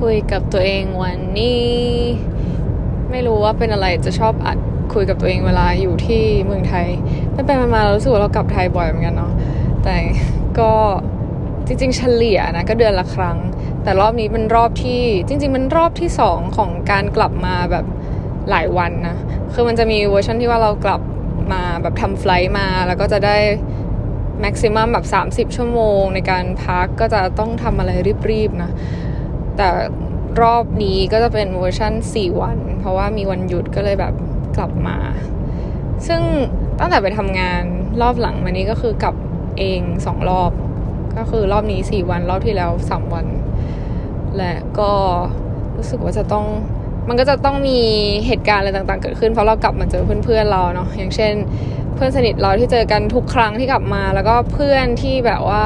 คุยกับตัวเองวันนี้ ไม่รู้ว่าเป็นอะไรจะชอบอัดคุยกับตัวเองเวลาอยู่ที่เมืองไทยไปไปมาๆเรารู้เรากลับไทยบ่อยเหมือนกันเนาะแต่ก็จริงๆ เฉลี่ยนะก็เดือนละครั้ง แต่รอบนี้เป็นรอบที่จริง ๆ มันรอบที่สองของการกลับมาแบบหลายวันนะคือมันจะมีเวอร์ชันที่ว่าเรากลับมาแบบทำไฟล์มา แล้วก็จะได้แม็กซิมัมแบบ 30 ชั่วโมงในการพักก็จะต้องทำอะไรรีบๆนะ แต่รอบนี้ก็จะเป็นเวอร์ชัน4 วัน เพราะว่ามีวันหยุดก็เลยแบบกลับมา ซึ่งตั้งแต่ไปทำงานรอบหลังมานี้ก็คือกลับเองสองรอบ ก็คือรอบนี้ 4 วันรอบที่แล้ว 3 วัน และก็รู้สึกว่าจะต้องมันก็จะต้องมีเหตุการณ์อะไรต่างๆ เกิดขึ้นเพราะเรากลับมาเจอเพื่อนๆเราเนาะอย่างเช่น เพื่อนสนิทเราที่เจอกันทุกครั้งที่กลับมา แล้วก็เพื่อนที่แบบว่า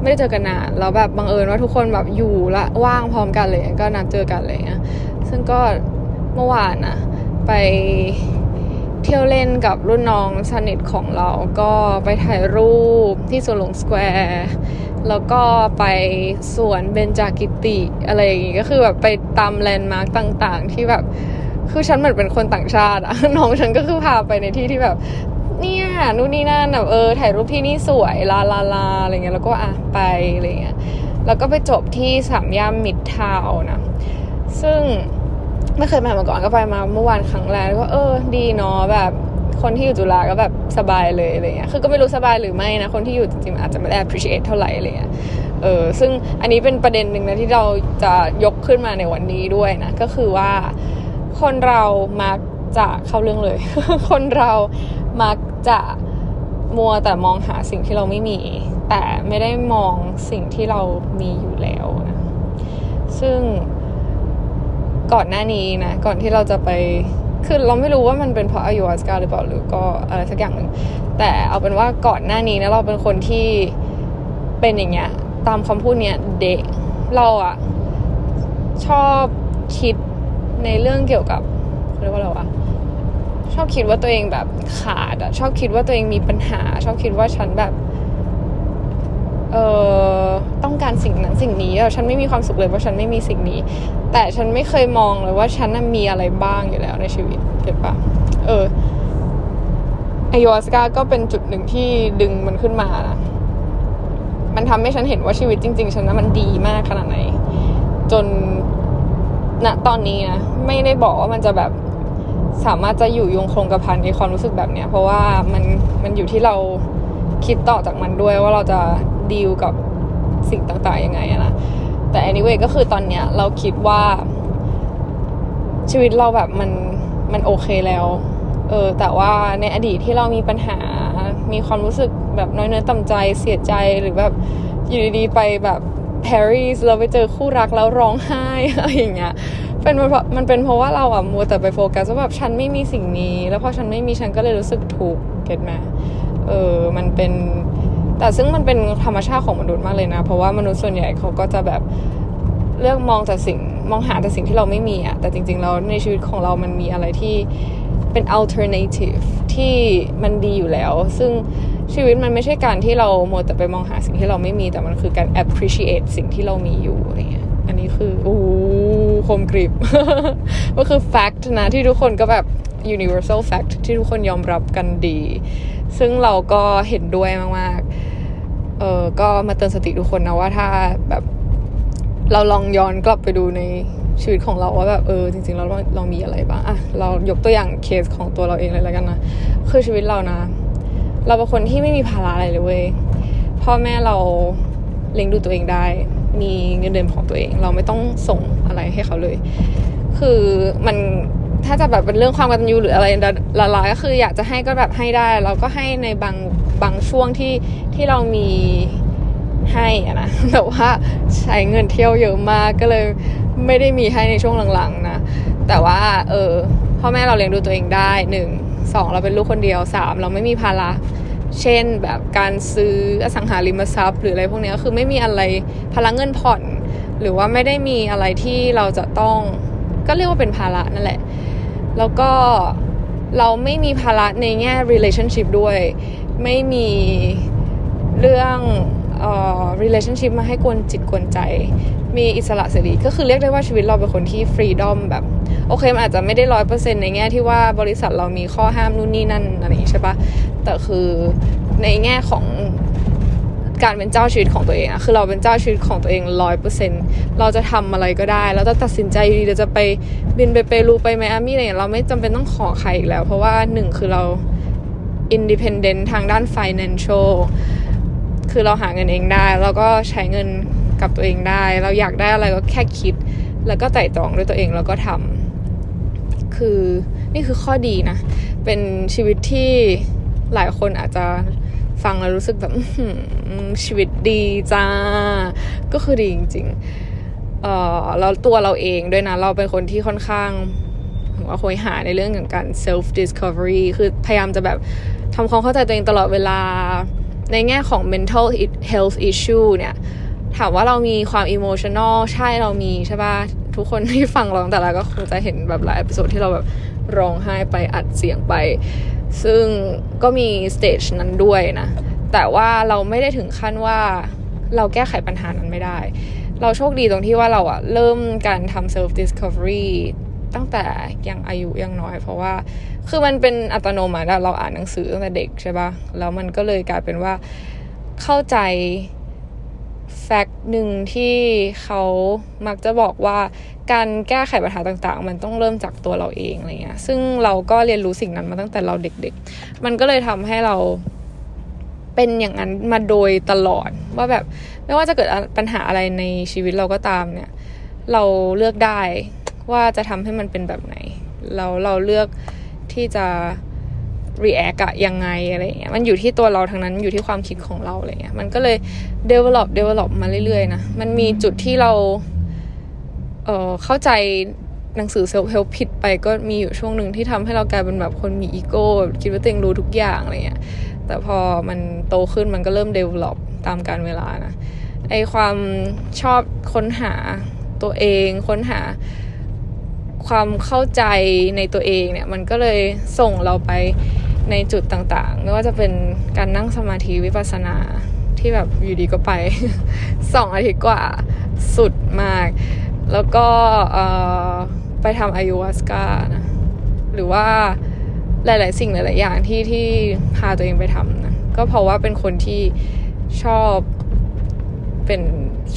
ไม่ได้เจอกันนานแล้วแบบบังเอิญว่าทุกคนแบบอยู่ละว่างพร้อมกันเลยก็นัดเจอกันเลยนะซึ่งก็เมื่อวานนะไปเที่ยวเล่นกับรุ่นน้องสนิทของเราก็ไปถ่ายรูปที่สวนหลวงสแควร์แล้วก็ไปสวนเบญจากิติอะไรอย่างงี้ก็คือแบบไปตามแลนด์มาร์กต่าง ๆ ที่แบบคือฉันเหมือนเป็นคนต่างชาติอะน้องฉันก็คือพาไปในที่ที่แบบ เนี่ยนู่นนี่นั่นแบบเออถ่ายรูปที่นี่สวยลาลาลาอะไรเงี้ยแล้วก็อะไปอะไรเงี้ยแล้วก็ไปจบที่สามย่านมิดทาวนะ ซึ่งไม่เคยมามาก่อนก็ไปมาเมื่อวานครั้งแรกก็เออดีเนาะแบบคนที่อยู่จุฬาก็แบบสบายเลยอะไรเงี้ย คือก็ไม่รู้สบายหรือไม่นะ คนที่อยู่จริงๆอาจจะไม่ได้ appreciate เท่าไหร่อะไรเงี้ย เออ ซึ่งอันนี้เป็นประเด็นหนึ่งนะที่เราจะยกขึ้นมาในวันนี้ด้วยนะ ก็คือว่าคนเรามักจะเข้าเรื่องเลย คนเรามัก จะมัวแต่มองหาสิ่งที่เราไม่มี แต่ไม่ได้มองสิ่งที่เรามีอยู่แล้วนะซึ่งก่อนหน้านี้นะก่อนที่เราจะไปคือเราไม่รู้ว่ามันเป็นเพราะอายุวัสกาหรือเปล่าหรือก็อะไรสักอย่างหนึ่งแต่เอาเป็นว่าก่อนหน้านี้นะเราเป็นคนที่เป็นอย่างเงี้ยตามคำพูดเนี้ยเด็กเราอะชอบคิดในเรื่องเกี่ยวกับเรียกว่าอะไรวะ ชอบคิดว่าตัวเองแบบขาดอะชอบคิดว่าตัวเองมีปัญหา ชอบคิดว่าฉันแบบเออต้องการสิ่งนั้นสิ่งนี้แล้วฉันไม่มีความสุขเลยเพราะฉันไม่มีสิ่งนี้ แต่ฉันไม่เคยมองเลยว่าฉันมีอะไรบ้างอยู่แล้วในชีวิตเก็ตปะเออไอโยสกาก็เป็นจุดหนึ่งที่ดึงมันขึ้นมานะมันทำให้ฉันเห็นว่าชีวิตจริง ๆ ฉันนะมันดีมากขนาดไหน จนณตอนนี้นะไม่ได้บอกว่ามันจะแบบ สามารถจะอยู่ยงคงกระพันในความรู้สึกแบบเนี้ย เพราะว่ามันมันอยู่ที่เราคิดต่อจากมันด้วยว่าเราจะดีลกับสิ่งต่างๆยังไงนะแต่ anyway ก็คือตอนเนี้ยเราคิดว่าชีวิตเราแบบมันมันโอเคแล้ว เออ แต่ว่าในอดีตที่เรามีปัญหา มีความรู้สึกแบบน้อยเนื้อต่ำใจ เสียใจ หรือแบบอยู่ดีๆไปแบบปารีสเราไปเจอคู่รักแล้วร้องไห้อะไรอย่างเงี้ย เป็นมันเป็นเพราะว่าเราอะมัวแต่ไปโฟกัสว่าแบบฉันไม่มีสิ่งนี้ แล้วพอฉันไม่มีฉันก็เลยรู้สึกทุกข์เก็ตไหมเออมันเป็นแต่ซึ่งมันเป็นธรรมชาติของมนุษย์มากเลยนะ เพราะว่ามนุษย์ส่วนใหญ่เขาก็จะแบบเลือกมองแต่สิ่งมองหาแต่สิ่งที่เราไม่มีอะแต่จริงๆแล้วในชีวิตของเรามันมีอะไรที่เป็น alternative ที่มันดีอยู่แล้ว ซึ่งชีวิตมันไม่ใช่การที่เราโมแต่ไปมองหาสิ่งที่เราไม่มีแต่มันคือการ appreciate สิ่งที่เรามีอยู่อะไรเงี้ยอันนี้คือโอ้ คมกริบก็คือ fact นะ ที่ทุกคนก็แบบ universal fact ที่ทุกคนยอมรับกันดี ซึ่งเราก็เห็นด้วยมากๆ เออก็มาเตือนสติทุกคนนะว่าถ้าแบบเราลองย้อนกลับไปดูในชีวิตของเราว่าแบบเออจริงๆเราเรามีอะไรบ้างอะเรายกตัวอย่างเคสของตัวเราเองเลยแล้วกันนะคือชีวิตเรานะ เราเป็นคนที่ไม่มีภาระอะไรเลยเว้ยพ่อแม่เราเลี้ยงดูตัวเองได้ มีเงินเดือนของตัวเอง เราไม่ต้องส่งอะไรให้เขาเลย คือมันถ้าจะแบบเป็นเรื่องความกตัญญูหรืออะไรละลายก็คืออยากจะให้ก็แบบให้ได้ เราก็ให้ในบางบางช่วงที่ที่เรามีให้อะนะแต่ว่าใช้เงินเที่ยวเยอะมากก็เลยไม่ได้มีให้ในช่วงหลังๆนะแต่ว่าเออพ่อแม่เราเลี้ยงดูตัวเองได้หนึ่งสองเราเป็นลูกคนเดียวสามเราไม่มีภาระ เช่นแบบการซื้ออสังหาริมทรัพย์ หรืออะไรพวกนี้ก็คือไม่มีอะไรภาระเงินผ่อน หรือว่าไม่ได้มีอะไรที่เราจะต้องก็เรียกว่าเป็นภาระนั่นแหละ แล้วก็เราไม่มีภาระในแง่ relationship ด้วย ไม่มีเรื่องเอ่อ relationship มาให้กวนจิตกวนใจ มีอิสระเสรีก็คือเรียกได้ว่าชีวิตเราเป็นคนที่ freedom แบบ โอเคมันอาจจะไม่ได้ร้อยเปอร์เซ็นในแง่ที่ว่าบริษัทเรามีข้อห้ามนู่นนี่นั่นอะไรอย่างนี้ใช่ปะ แต่คือในแง่ของการเป็นเจ้าชีวิตของตัวเองอะคือเราเป็นเจ้าชีวิตของตัวเองร้อยเปอร์เซ็นเราจะทำอะไรก็ได้เราจะตัดสินใจดีเราจะไปบินไปเปรูไปไมอามี่อะไรอย่างเราไม่จำเป็นต้องขอใครอีกแล้ว เพราะว่าหนึ่งคือเรา independent ทางด้าน financial คือเราหาเงินเองได้ แล้วก็ใช้เงินกับตัวเองได้ เราอยากได้อะไรก็แค่คิด แล้วก็ไต่ตรองด้วยตัวเองแล้วก็ทำคือนี่คือข้อดีนะ เป็นชีวิตที่ หลายคนอาจจะฟังแล้วรู้สึกแบบชีวิตดีจ้า ก็คือดีจริงๆเออแล้วตัวเราเองด้วยนะ เราเป็นคนที่ค่อนข้างว่าคอยหาในเรื่องของการ self discovery คือพยายามจะแบบทำความเข้าใจตัวเองตลอดเวลา ในแง่ของ mental health issue เนี่ย ถามว่าเรามีความ emotional ใช่เรามีใช่ปะทุกคนที่ฟังเราแต่ละก็คงจะเห็นแบบหลาย episode ที่เราแบบร้องไห้ไปอัดเสียงไป ซึ่งก็มีสเตจนั้นด้วยนะ แต่ว่าเราไม่ได้ถึงขั้นว่าเราแก้ไขปัญหานั้นไม่ได้ เราโชคดีตรงที่ว่าเราอะเริ่มการทำ self discovery ตั้งแต่ยังอายุยังน้อย เพราะว่าคือมันเป็นอัตโนมัติเราอ่านหนังสือตั้งแต่เด็กใช่ปะแล้วมันก็เลยกลายเป็นว่าเข้าใจแฟกต์หนึ่งที่เขามักจะบอกว่า การแก้ไขปัญหาต่างๆ มันต้องเริ่มจากตัวเราเองอะไรเงี้ยซึ่งเราก็เรียนรู้สิ่งนั้นมาตั้งแต่เราเด็ก ๆ มันก็เลยทำให้เราเป็นอย่างนั้นมาโดยตลอดว่าแบบไม่ว่าจะเกิดปัญหาอะไรในชีวิตเราก็ตามเนี่ย เราเลือกได้ว่าจะทำให้มันเป็นแบบไหน เราเราเลือกที่จะ react อะยังไงอะไรเงี้ยมันอยู่ที่ตัวเราทั้งนั้นอยู่ที่ความคิดของเราอะไรเงี้ยมันก็เลย develop develop มาเรื่อยๆนะมันมีจุดที่เรา เออเข้าใจหนังสือ self help ผิดไปก็มีอยู่ช่วงหนึ่งที่ทำให้เรากลายเป็นแบบคนมีอีโก้คิดว่าตัวเองรู้ทุกอย่างอะไรเงี้ยแต่พอมันโตขึ้นมันก็เริ่ม develop ตามการเวลานะไอความชอบค้นหาตัวเองค้นหาความเข้าใจในตัวเองเนี่ย มันก็เลยส่งเราไปในจุดต่างๆ ไม่ว่าจะเป็นการนั่งสมาธิวิปัสสนาที่แบบอยู่ดีก็ไปสองอาทิตย์กว่าสุดมาก แล้วก็ไปทำอายุวัสกานะหรือว่าหลาย ๆ สิ่งหลาย ๆ อย่างที่ที่พาตัวเองไปทำนะก็เพราะว่าเป็นคนที่ชอบเป็น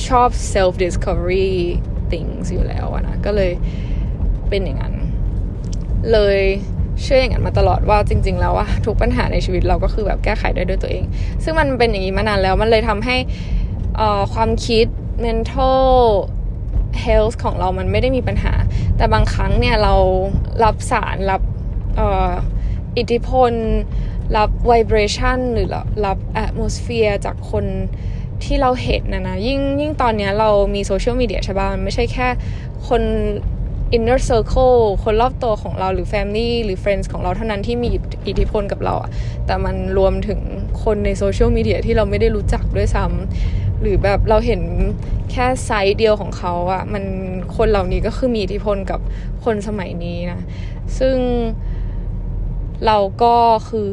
ชอบ self discovery things อยู่แล้วนะก็เลยเป็นอย่างนั้น เลยเชื่ออย่างนั้นมาตลอดว่าจริง ๆ แล้วว่าทุกปัญหาในชีวิตเราก็คือแบบแก้ไขได้ด้วยตัวเอง ซึ่งมันเป็นอย่างนี้มานานแล้วมันเลยทำให้ความคิด mental health ของเรามันไม่ได้มีปัญหา แต่บางครั้งเนี่ยเรารับสารรับอิทธิพล รับ vibration หรือรับ atmosphere จากคนที่เราเห็นนะนะยิ่งยิ่งตอนนี้เรามีโซเชียลมีเดียใช่ป่ะมันไม่ใช่แค่คน inner circle คนรอบตัวของเราหรือ family หรือ friends ของเราเท่านั้นที่มีอิทธิพลกับเราอะแต่มันรวมถึงคนในโซเชียลมีเดียที่เราไม่ได้รู้จักด้วยซ้ำ หรือแบบเราเห็นแค่ไซส์เดียวของเขาอะมันคนเหล่านี้ก็คือมีอิทธิพลกับคนสมัยนี้นะ ซึ่งเราก็คือ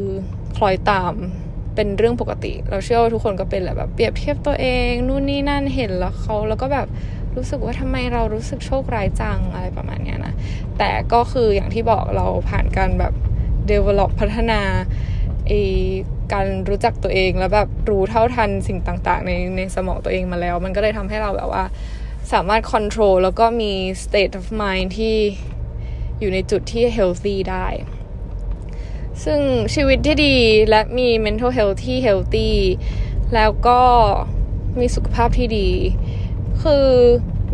คล้อยตามเป็นเรื่องปกติ เราเชื่อว่าทุกคนก็เป็นแหละแบบเปรียบเทียบตัวเองนู่นนี่นั่นเห็นแล้วเขาแล้วก็แบบรู้สึกว่าทำไมเรารู้สึกโชคร้ายจังอะไรประมาณนี้นะ แต่ก็คืออย่างที่บอกเราผ่านการแบบ develop พัฒนา อการรู้จักตัวเองแล้วแบบรู้เท่าทันสิ่งต่างๆ ในในสมองตัวเองมาแล้ว มันก็เลยทำให้เราแบบว่าสามารถ control แล้วก็มี state of mind ที่อยู่ในจุดที่ healthy ได้ ซึ่งชีวิตที่ดีและมี mental health ที่ healthy แล้วก็มีสุขภาพที่ดี คือ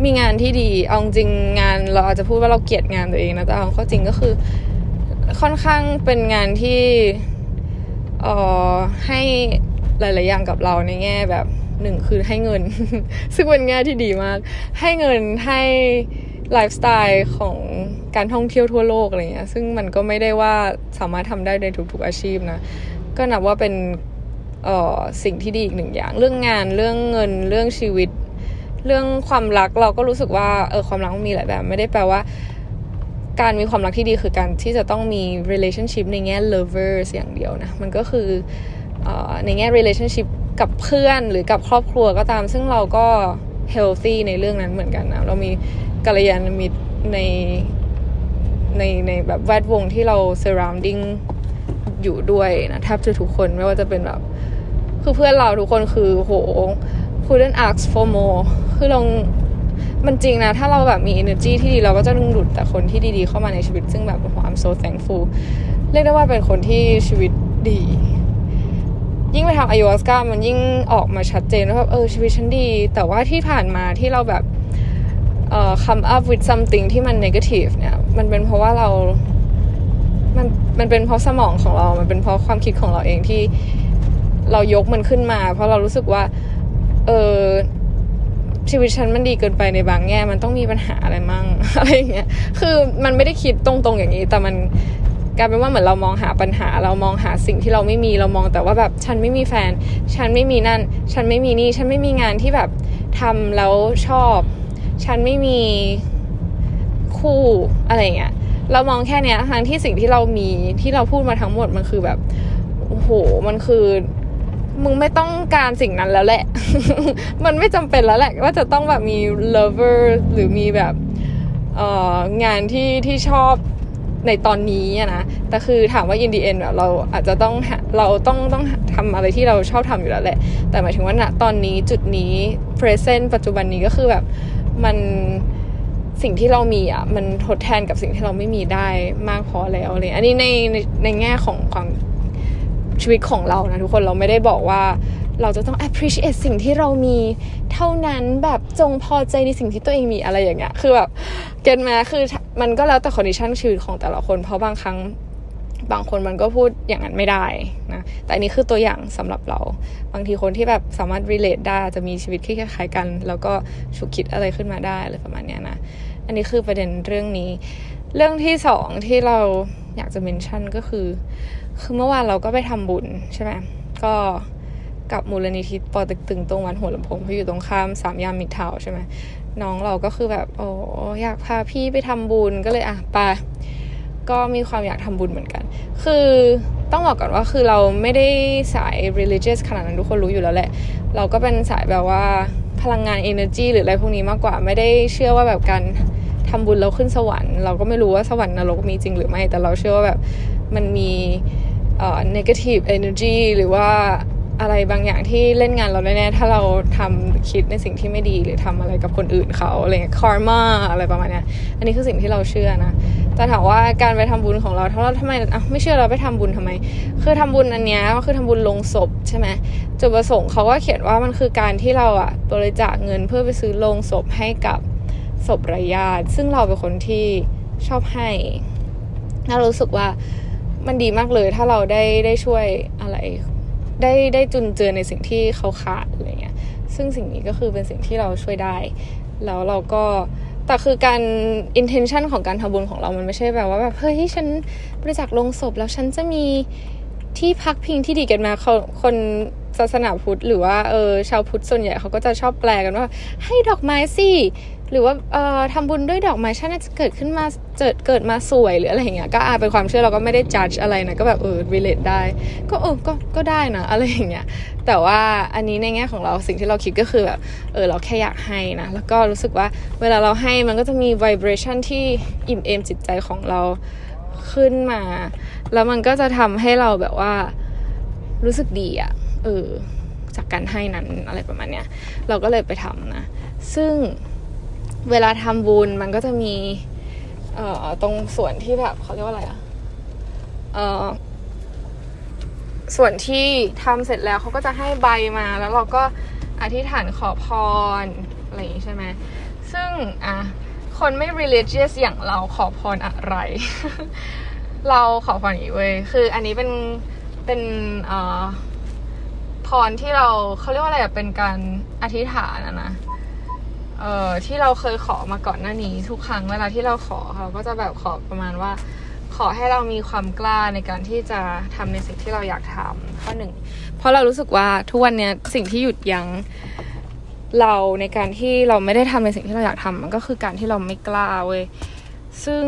มีงานที่ดี เอาจริงงานเราอาจจะพูดว่าเราเกลียดงานตัวเองนะแต่เอาข้อจริงก็คือค่อนข้างเป็นงานที่ เอ่อให้หลาย ๆ อย่างกับเราในแง่แบบหนึ่งคือให้เงิน ซึ่งเป็นแง่ที่ดีมาก ให้เงินให้ไลฟ์สไตล์ของการท่องเที่ยวทั่วโลกอะไรเงี้ยซึ่งมันก็ไม่ได้ว่าสามารถทำได้ในทุก ๆ อาชีพนะ ก็นับว่าเป็นเอ่อสิ่งที่ดีอีกหนึ่งอย่าง เรื่องงานเรื่องเงินเรื่องชีวิต เรื่องความรักเราก็รู้สึกว่าเออความรักมีหลายแบบ ไม่ได้แปลว่า การมีความรักที่ดีคือการที่จะต้องมี relationship ในแง่ lovers อย่างเดียวนะ มันก็คืออในแง่ relationship กับเพื่อนหรือกับครอบครัวก็ตาม ซึ่งเราก็เฮลตี้ในเรื่องนั้นเหมือนกันนะ เรามีกัลยาณมิตรในในในแบบแวดวงที่เรา surrounding อยู่ด้วยนะแทบจะทุกคนไม่ว่าจะเป็นแบบ คือเพื่อนเราทุกคนคือโห couldn't ask for more คือลอง มันจริงนะ ถ้าเราแบบมี energy ที่ดีเราก็จะดึงดูดแต่คนที่ดีๆเข้ามาในชีวิต ซึ่งแบบโอ้โห I'm so thankful เรียกได้ว่าเป็นคนที่ชีวิตดี ยิ่งไปทำอายุวัสกามันยิ่งออกมาชัดเจนว่าแบบเออชีวิตฉันดี แต่ว่าที่ผ่านมาที่เราแบบเอ่อ come up with something ที่มัน negative เนี่ย มันเป็นเพราะว่าเรา มันมันเป็นเพราะสมองของเรา มันเป็นเพราะความคิดของเราเองที่เรายกมันขึ้นมา เพราะเรารู้สึกว่า เออ ชีวิตฉันมันดีเกินไปในบางแง่ มันต้องมีปัญหาอะไรมั่งอะไรอย่างเงี้ย คือมันไม่ได้คิดตรงๆอย่างนี้ แต่มันกลายเป็นว่าเหมือนเรามองหาปัญหา เรามองหาสิ่งที่เราไม่มีเรามองแต่ว่าแบบฉันไม่มีแฟน ฉันไม่มีนั่น ฉันไม่มีนี่ ฉันไม่มีงานที่แบบทำแล้วชอบ ฉันไม่มีคู่อะไรเงี้ย เรามองแค่เนี้ยทั้งที่สิ่งที่เรามีที่เราพูดมาทั้งหมดมันคือแบบโอ้โหมันคือ มึงไม่ต้องการสิ่งนั้นแล้วแหละ มันไม่จำเป็นแล้วแหละ ว่าจะต้องแบบมี lover หรือมีแบบเอ่องานที่ที่ชอบในตอนนี้อะนะ แต่คือถามว่า in the end แบบเราอาจจะต้องเราต้องต้องทำอะไรที่เราชอบทำอยู่แล้วแหละ แต่หมายถึงว่าณตอนนี้จุดนี้ present ปัจจุบันนี้ก็คือแบบมันสิ่งที่เรามีอะมันทดแทนกับสิ่งที่เราไม่มีได้มากพอแล้วเลย อันนี้ในในในแง่ของความ ชีวิตของเรานะทุกคนเราไม่ได้บอกว่าเราจะต้อง appreciate สิ่งที่เรามีเท่านั้นแบบจงพอใจในสิ่งที่ตัวเองมีอะไรอย่างเงี้ยคือแบบเก็ตมาคือมันก็แล้วแต่ condition ชีวิตของแต่ละคน เพราะบางครั้งบางคนมันก็พูดอย่างนั้นไม่ได้นะแต่อันนี้คือตัวอย่างสำหรับเรา บางทีคนที่แบบสามารถ relate ได้จะมีชีวิตที่คล้ายๆกัน แล้วก็ฉุกคิดอะไรขึ้นมาได้อะไรประมาณเนี้ยนะอันนี้คือประเด็นเรื่องนี้ เรื่องที่สองที่เราอยากจะเมนชั่นก็คือ คือเมื่อวานเราก็ไปทำบุญใช่ไหมก็กับมูลนิธิปอตึกตึงตรงวันหัวลำโพงเขาอยู่ตรงข้ามสามย่านมิตรทาวใช่ไหมน้องเราก็คือแบบ โอ้อยากพาพี่ไปทำบุญก็เลยอะไปก็มีความอยากทำบุญเหมือนกัน คือต้องบอกก่อนว่าคือเราไม่ได้สาย religious ขนาดนั้นทุกคนรู้อยู่แล้วแหละ เราก็เป็นสายแบบว่าพลังงาน energy หรืออะไรพวกนี้มากกว่าไม่ได้เชื่อว่าแบบการทำบุญเราขึ้นสวรรค์ เราก็ไม่รู้ว่าสวรรค์นรกมีจริงหรือไม่ แต่เราเชื่อว่าแบบ มันมีเอ่อ negative energy หรือว่าอะไรบางอย่างที่เล่นงานเราแน่ๆถ้าเราทำคิดในสิ่งที่ไม่ดีหรือทำอะไรกับคนอื่นเขาอะไรเงี้ย karma อะไรประมาณเนี้ยอันนี้คือสิ่งที่เราเชื่อนะ แต่ถามว่าการไปทำบุญของเราถ้าเราทำไมอะไม่เชื่อเราไปทำบุญทำไม คือทำบุญอันเนี้ยก็คือทำบุญลงศพใช่ไหมจุดประสงค์เขาก็เขียนว่ามันคือการที่เราอะบริจาคเงินเพื่อไปซื้อลงศพให้กับศพไร้ญาติซึ่งเราเป็นคนที่ชอบให้เรารู้สึกว่า มันดีมากเลยถ้าเราได้ได้ช่วยอะไรได้ได้จุนเจือในสิ่งที่เขาขาดอะไรเงี้ย ซึ่งสิ่งนี้ก็คือเป็นสิ่งที่เราช่วยได้ แล้วเราก็ แต่คือการ intention ของการทำบุญของเรา มันไม่ใช่แบบว่าแบบเฮ้ยฉันบริจาคลงศพแล้วฉันจะมีที่พักพิงที่ดีกันมาเขาคน ศาสนาพุทธหรือว่าเออชาวพุทธส่วนใหญ่เขาก็จะชอบแปลกันว่า ให้ดอกไม้สิหรือว่าเอ่อทำบุญด้วยดอกไม้ฉันน่าจะเกิดขึ้นมาเกิดเกิดมาสวยหรืออะไรอย่างเงี้ยก็อาเป็นความเชื่อเราก็ไม่ได้จัดอะไรนะก็แบบเออ relate ได้ ก็เออก็ก็ได้นะอะไรอย่างเงี้ยแต่ว่าอันนี้ในแง่ของเราสิ่งที่เราคิดก็คือแบบเออเราแค่อยากให้นะแล้วก็รู้สึกว่าเวลาเราให้มันก็จะมี vibration ที่อิ่มเอมจิตใจของเราขึ้นมา แล้วมันก็จะทำให้เราแบบว่ารู้สึกดีอะ เออจากการให้นั้นอะไรประมาณเนี้ยเราก็เลยไปทำนะ ซึ่งเวลาทำบุญมันก็จะมีเอ่อตรงส่วนที่แบบเขาเรียกว่าอะไรอะเอ่อส่วนที่ทำเสร็จแล้วเขาก็จะให้ใบมา แล้วเราก็อธิษฐานขอพรอะไรอย่างนี้ใช่ไหมซึ่งอะคนไม่ religious อย่างเราขอพรอะไร เราขอพรอย่างนี้เว้ยคืออันนี้เป็นเป็นเอ่อ พรที่เราเขาเรียกว่าอะไรอะเป็นการอธิษฐานอะนะเอ่อที่เราเคยขอมาก่อนหน้านี้ ทุกครั้งเวลาที่เราขอเราก็จะแบบขอประมาณว่า ขอให้เรามีความกล้าในการที่จะทำในสิ่งที่เราอยากทำข้อหนึ่งเพราะเรารู้สึกว่าทุกวันเนี้ยสิ่งที่หยุดยั้งเราในการที่เราไม่ได้ทำในสิ่งที่เราอยากทำมันก็คือการที่เราไม่กล้าเว้ยซึ่ง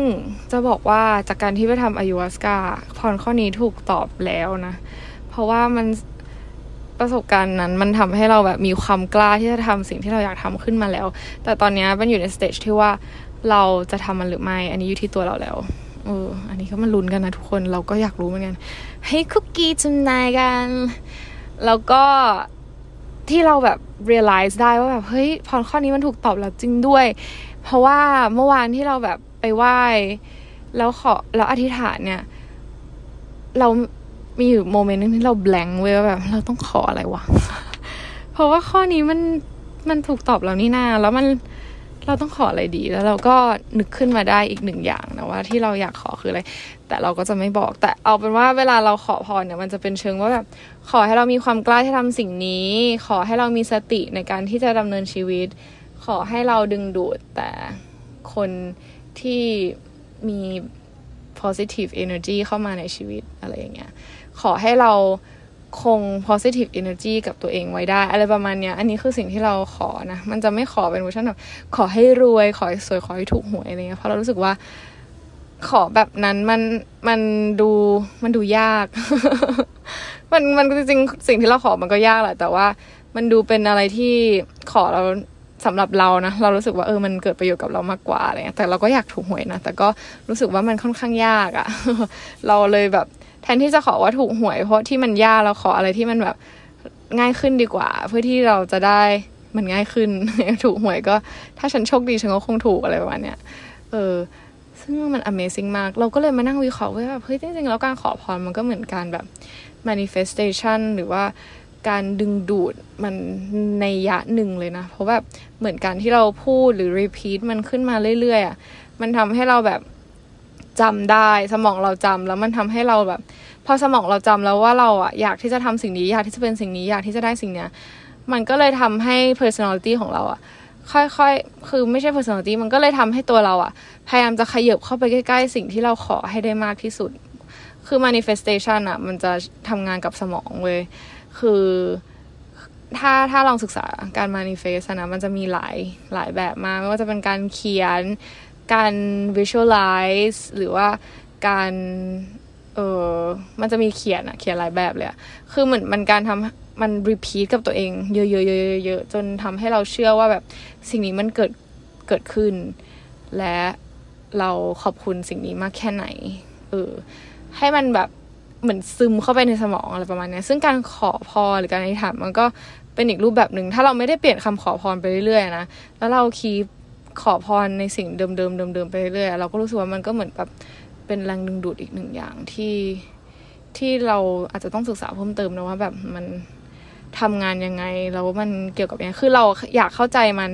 จะบอกว่าจากการที่ไปทำ ayahuasca พรข้อนี้ถูกตอบแล้วนะ เพราะว่ามัน ประสบการณ์นั้น มันทำให้เราแบบมีความกล้าที่จะทำสิ่งที่เราอยากทำขึ้นมาแล้ว แต่ตอนนี้มันอยู่ใน stage ที่ว่าเราจะทำมันหรือไม่ อันนี้อยู่ที่ตัวเราแล้วเอออันนี้ก็มันลุ้นกันนะทุกคนเราก็อยากรู้เหมือนกันให้คุกกี้จุนนายกัน แล้วก็ที่เราแบบ realize ได้ว่าแบบเฮ้ยพรข้อนี้มันถูกตอบแล้วจริงด้วย เพราะว่าเมื่อวานที่เราแบบไปไหว้แล้วขอแล้วอธิษฐานเนี่ย เรา มีอยู่โมเมนต์นึงที่เราแบงค์เว้ยว่าแบบ เราต้องขออะไรวะ เพราะว่าข้อนี้มันมันถูกตอบแล้วนี่นาแล้วมันเราต้องขออะไรดีแล้วเราก็นึกขึ้นมาได้อีกหนึ่งอย่างนะว่าที่เราอยากขอคืออะไร แต่เราก็จะไม่บอก แต่เอาเป็นว่าเวลาเราขอพรเนี่ยมันจะเป็นเชิงว่าแบบขอให้เรามีความกล้าที่ทำสิ่งนี้ ขอให้เรามีสติในการที่จะดำเนินชีวิต ขอให้เราดึงดูดแต่คนที่มี positive energy เข้ามาในชีวิตอะไรอย่างเงี้ย ขอให้เราคง positive energy กับตัวเองไว้ได้ อะไรประมาณเนี้ย อันนี้คือสิ่งที่เราขอนะ มันจะไม่ขอเป็นเวอร์ชันแบบขอให้รวย ขอให้สวย ขอให้ถูกหวยอะไรเงี้ย เพราะเรารู้สึกว่าขอแบบนั้นมันมันดูมันดูยาก มันมันจริงๆสิ่งที่เราขอมันก็ยากแหละแต่ว่ามันดูเป็นอะไรที่ขอเราสำหรับเรานะ เรารู้สึกว่าเออมันเกิดประโยชน์กับเรามากกว่าอะไรเงี้ยแต่เราก็อยากถูกหวยนะ แต่ก็รู้สึกว่ามันค่อนข้างยากอะ่ะ เราเลยแบบ แทนที่จะขอว่าถูกหวย เพราะที่มันยากเราขออะไรที่มันแบบง่ายขึ้นดีกว่า เพื่อที่เราจะได้มันง่ายขึ้น ถูกหวยก็ ถ้าฉันโชคดีฉันก็คงถูกอะไรประมาณเนี้ยเออ ซึ่งมัน Amazing มาก เราก็เลยมานั่งวิเคราะห์ว่าแบบเฮ้ยจริงๆแล้วการขอพรมันก็เหมือนการแบบ manifestation หรือว่าการดึงดูดมันในยะหนึ่งเลยนะ เพราะแบบเหมือนการที่เราพูดหรือ repeat มันขึ้นมาเรื่อยๆอะมันทำให้เราแบบ จำได้สมองเราจำแล้วมันทำให้เราแบบ พอสมองเราจำแล้วว่าเราอะอยากที่จะทำสิ่งนี้อยากที่จะเป็นสิ่งนี้อยากที่จะได้สิ่งเนี้ยมันก็เลยทำให้ personality ของเราอะค่อยๆ คือไม่ใช่ personality มันก็เลยทำให้ตัวเราอะพยายามจะขยับเข้าไปใกล้ ๆ สิ่งที่เราขอให้ได้มากที่สุด คือ manifestation อะมันจะทำงานกับสมองเว้ยคือถ้าถ้าลองศึกษาการ manifest นะมันจะมีหลายหลายแบบมาก ไม่ว่าจะเป็นการเขียน การ visualize หรือว่าการเออมันจะมีเขียนอะเขียนหลายแบบเลยอะคือเหมือนมันการทำมัน repeat กับตัวเอง เยอะๆๆๆจนทำให้เราเชื่อว่าแบบสิ่งนี้มันเกิดเกิดขึ้น และเราขอบคุณสิ่งนี้มากแค่ไหน เออ ให้มันแบบเหมือนซึมเข้าไปในสมองอะไรประมาณนี้ซึ่งการขอพรหรือการอธิษฐานมันก็เป็นอีกรูปแบบหนึ่ง ถ้าเราไม่ได้เปลี่ยนคำขอพรไปเรื่อยๆนะ แล้วเราคี ขอพรในสิ่งเดิมๆเดิมๆไปเรื่อยๆเราก็รู้สึกว่ามันก็เหมือนแบบเป็นแรงดึงดูดอีกหนึ่งอย่างที่ที่เราอาจจะต้องศึกษาเพิ่มเติมนะว่าแบบมันทำงานยังไงแล้วมันเกี่ยวกับยังไงคือเราอยากเข้าใจมัน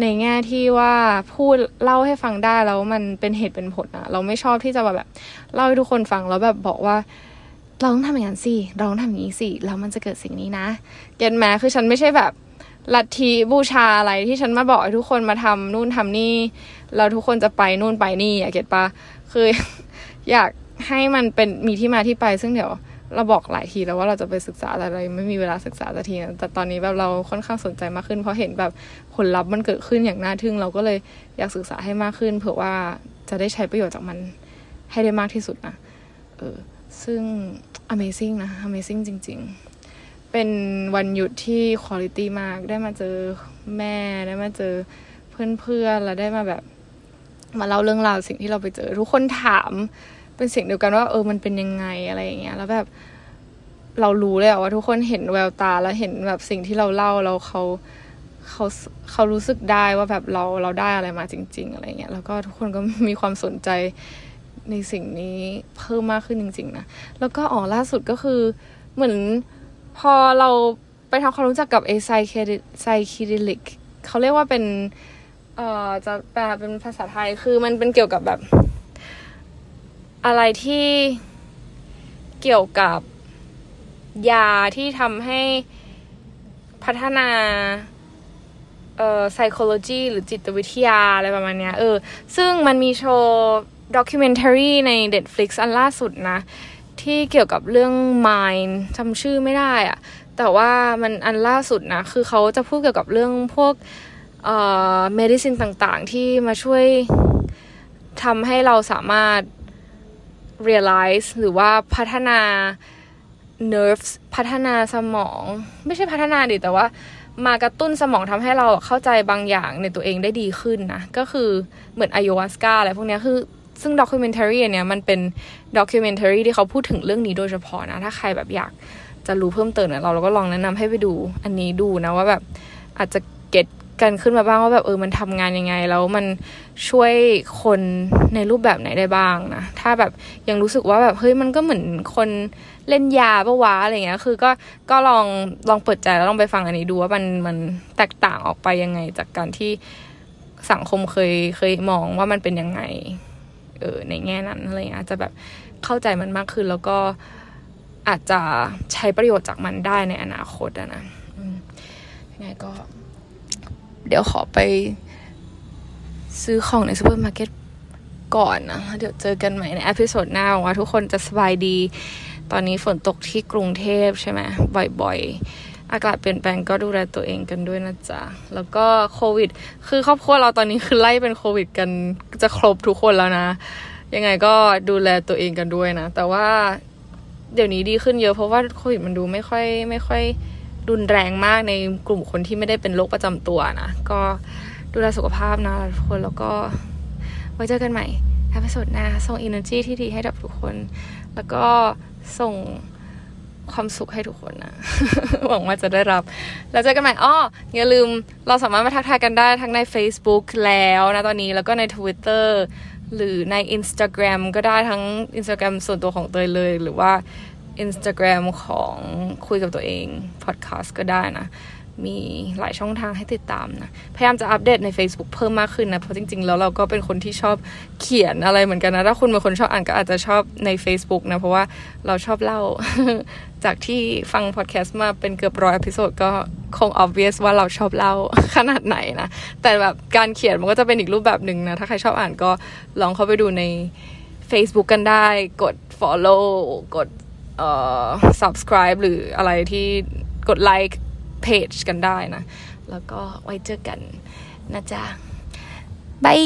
ในแง่ที่ว่าพูดเล่าให้ฟังได้แล้วมันเป็นเหตุเป็นผลอะเราไม่ชอบที่จะแบบเล่าให้ทุกคนฟังแล้วแบบบอกว่า เราต้องทำอย่างนั้นสิเราต้องทำอย่างนี้สิแล้วมันจะเกิดสิ่งนี้นะเก็ตแม้คือฉันไม่ใช่แบบ ลัทธิบูชาอะไรที่ฉันมาบอกให้ทุกคนมาทำนู่นทำนี่เราทุกคนจะไปนู่นไปนี่อะเก็ตปะคือ อยากให้มันเป็นมีที่มาที่ไป ซึ่งเดี๋ยวเราบอกหลายทีแล้วว่าเราจะไปศึกษาอะไรไม่มีเวลาศึกษาสักทีนะแต่ตอนนี้แบบเราค่อนข้างสนใจมากขึ้น เพราะเห็นแบบผลลัพธ์มันเกิดขึ้นอย่างน่าทึ่ง เราก็เลยอยากศึกษาให้มากขึ้น เผื่อว่าจะได้ใช้ประโยชน์จากมันให้ได้มากที่สุดนะเออซึ่ง Amazing นะ Amazing จริง ๆ เป็นวันหยุดที่คุณภาพมาก ได้มาเจอแม่ได้มาเจอเพื่อนๆแล้วได้มาแบบ มาเล่าเรื่องราวสิ่งที่เราไปเจอ ทุกคนถามเป็นเสียงเดียวกันว่า เออมันเป็นยังไงอะไรอย่างเงี้ย แล้วแบบเรารู้เลยว่าทุกคนเห็นแววตาแล้วเห็นแบบสิ่งที่เราเล่าแล้วเขาเขาเขารู้สึกได้ว่าแบบเราเราได้อะไรมาจริง ๆ อะไรเงี้ยแล้วก็ทุกคนก็มีความสนใจในสิ่งนี้เพิ่มมากขึ้นจริง ๆ นะ แล้วก็อ๋อล่าสุดก็คือเหมือน พอเราไปทำความรู้จักกับไอไซเคไซคิดิลิกเขาเรียกว่าเป็นเอ่อจะแปลเป็นภาษาไทยคือมันเป็นเกี่ยวกับแบบ อะไรที่เกี่ยวกับยาที่ทำให้พัฒนาเอ่อ psychology หรือจิตวิทยาอะไรประมาณเนี้ยเออ ซึ่งมันมีโชว์ด็อกิเมนทารีใน Netflix อันล่าสุดนะ ที่เกี่ยวกับเรื่อง mind จำชื่อไม่ได้อะแต่ว่ามันอันล่าสุดนะ คือเขาจะพูดเกี่ยวกับเรื่องพวกเอ่อ medicine ต่างๆ ที่มาช่วยทำให้เราสามารถ realize หรือว่าพัฒนา nerves พัฒนาสมอง ไม่ใช่พัฒนาดิแต่ว่ามากระตุ้นสมองทำให้เราเข้าใจบางอย่างในตัวเองได้ดีขึ้นนะ ก็คือเหมือนอายวัสกาอะไรพวกนี้คือ ซึ่งด็อกิเมนทารีอันเนี้ยมันเป็น ด็อกิเมนทารีที่เขาพูดถึงเรื่องนี้โดยเฉพาะนะ ถ้าใครแบบอยากจะรู้เพิ่มเติมเนี่ยเราเราก็ลองแนะนำให้ไปดูอันนี้ดูนะว่าแบบอาจจะเก็ตกันขึ้นมาบ้างว่าแบบเออมันทำงานยังไง แล้วมันช่วยคนในรูปแบบไหนได้บ้างนะถ้าแบบยังรู้สึกว่าแบบเฮ้ยมันก็เหมือนคนเล่นยาปะวะอะไรเงี้ยคือก็ก็ลองลองเปิดใจแล้วลองไปฟังอันนี้ดูว่ามันมันแตกต่างออกไปยังไงจากการที่สังคมเคยเคยมองว่ามันเป็นยังไง เออในแง่นั้นอะไรเงี้ยจะแบบเข้าใจมันมากขึ้น แล้วก็อาจจะใช้ประโยชน์จากมันได้ในอนาคตนะยังไงก็ เดี๋ยวขอไปซื้อของในซูเปอร์มาร์เก็ตก่อนนะ เดี๋ยวเจอกันใหม่ใน episode หน้าว่าทุกคนจะสบายดี ตอนนี้ฝนตกที่กรุงเทพใช่ไหมบ่อยๆ อากาศเปลี่ยนแปลงก็ดูแลตัวเองกันด้วยนะจ๊ะ แล้วก็โควิด คือครอบครัวเราตอนนี้คือไล่เป็นโควิดกันจะครบทุกคนแล้วนะ ยังไงก็ดูแลตัวเองกันด้วยนะ แต่ว่าเดี๋ยวนี้ดีขึ้นเยอะเพราะว่าโควิดมันดูไม่ค่อยไม่ค่อยรุนแรงมากในกลุ่มคนที่ไม่ได้เป็นโรคประจำตัวนะ ก็ดูแลสุขภาพนะทุกคนแล้วก็ไว้เจอกันใหม่อพิโซดหน้าส่ง energy ที่ดีให้กับทุกคน แล้วก็ส่ง ความสุขให้ทุกคนนะ หวังว่าจะได้รับ แล้วเจอกันใหม่อ้ออย่าลืมเราสามารถมาทักทายกันได้ทั้งใน Facebook แล้วนะตอนนี้แล้วก็ใน Twitter หรือใน Instagram ก็ได้ทั้ง Instagram ส่วนตัวของเตยเลย หรือว่า Instagram ของคุยกับตัวเอง Podcast ก็ได้นะ มีหลายช่องทางให้ติดตามนะ พยายามจะอัปเดตใน Facebook เพิ่มมากขึ้นนะ เพราะจริง ๆ แล้วเราก็เป็นคนที่ชอบเขียนอะไรเหมือนกันนะ ถ้าคุณเป็นคนชอบอ่านก็อาจจะชอบใน Facebook นะ เพราะว่าเราชอบเล่า จากที่ฟังพอดแคสต์มาเป็นเกือบร้อย episode ก็คง obvious ว่าเราชอบเล่าขนาดไหนนะ แต่แบบการเขียนมันก็จะเป็นอีกรูปแบบหนึ่งนะ ถ้าใครชอบอ่านก็ลองเข้าไปดูใน Facebook กันได้ กด follow กดเอ่อ subscribe หรืออะไรที่กดไลค์เพจกันได้นะ แล้วก็ไว้เจอกันนะจ๊ะบาย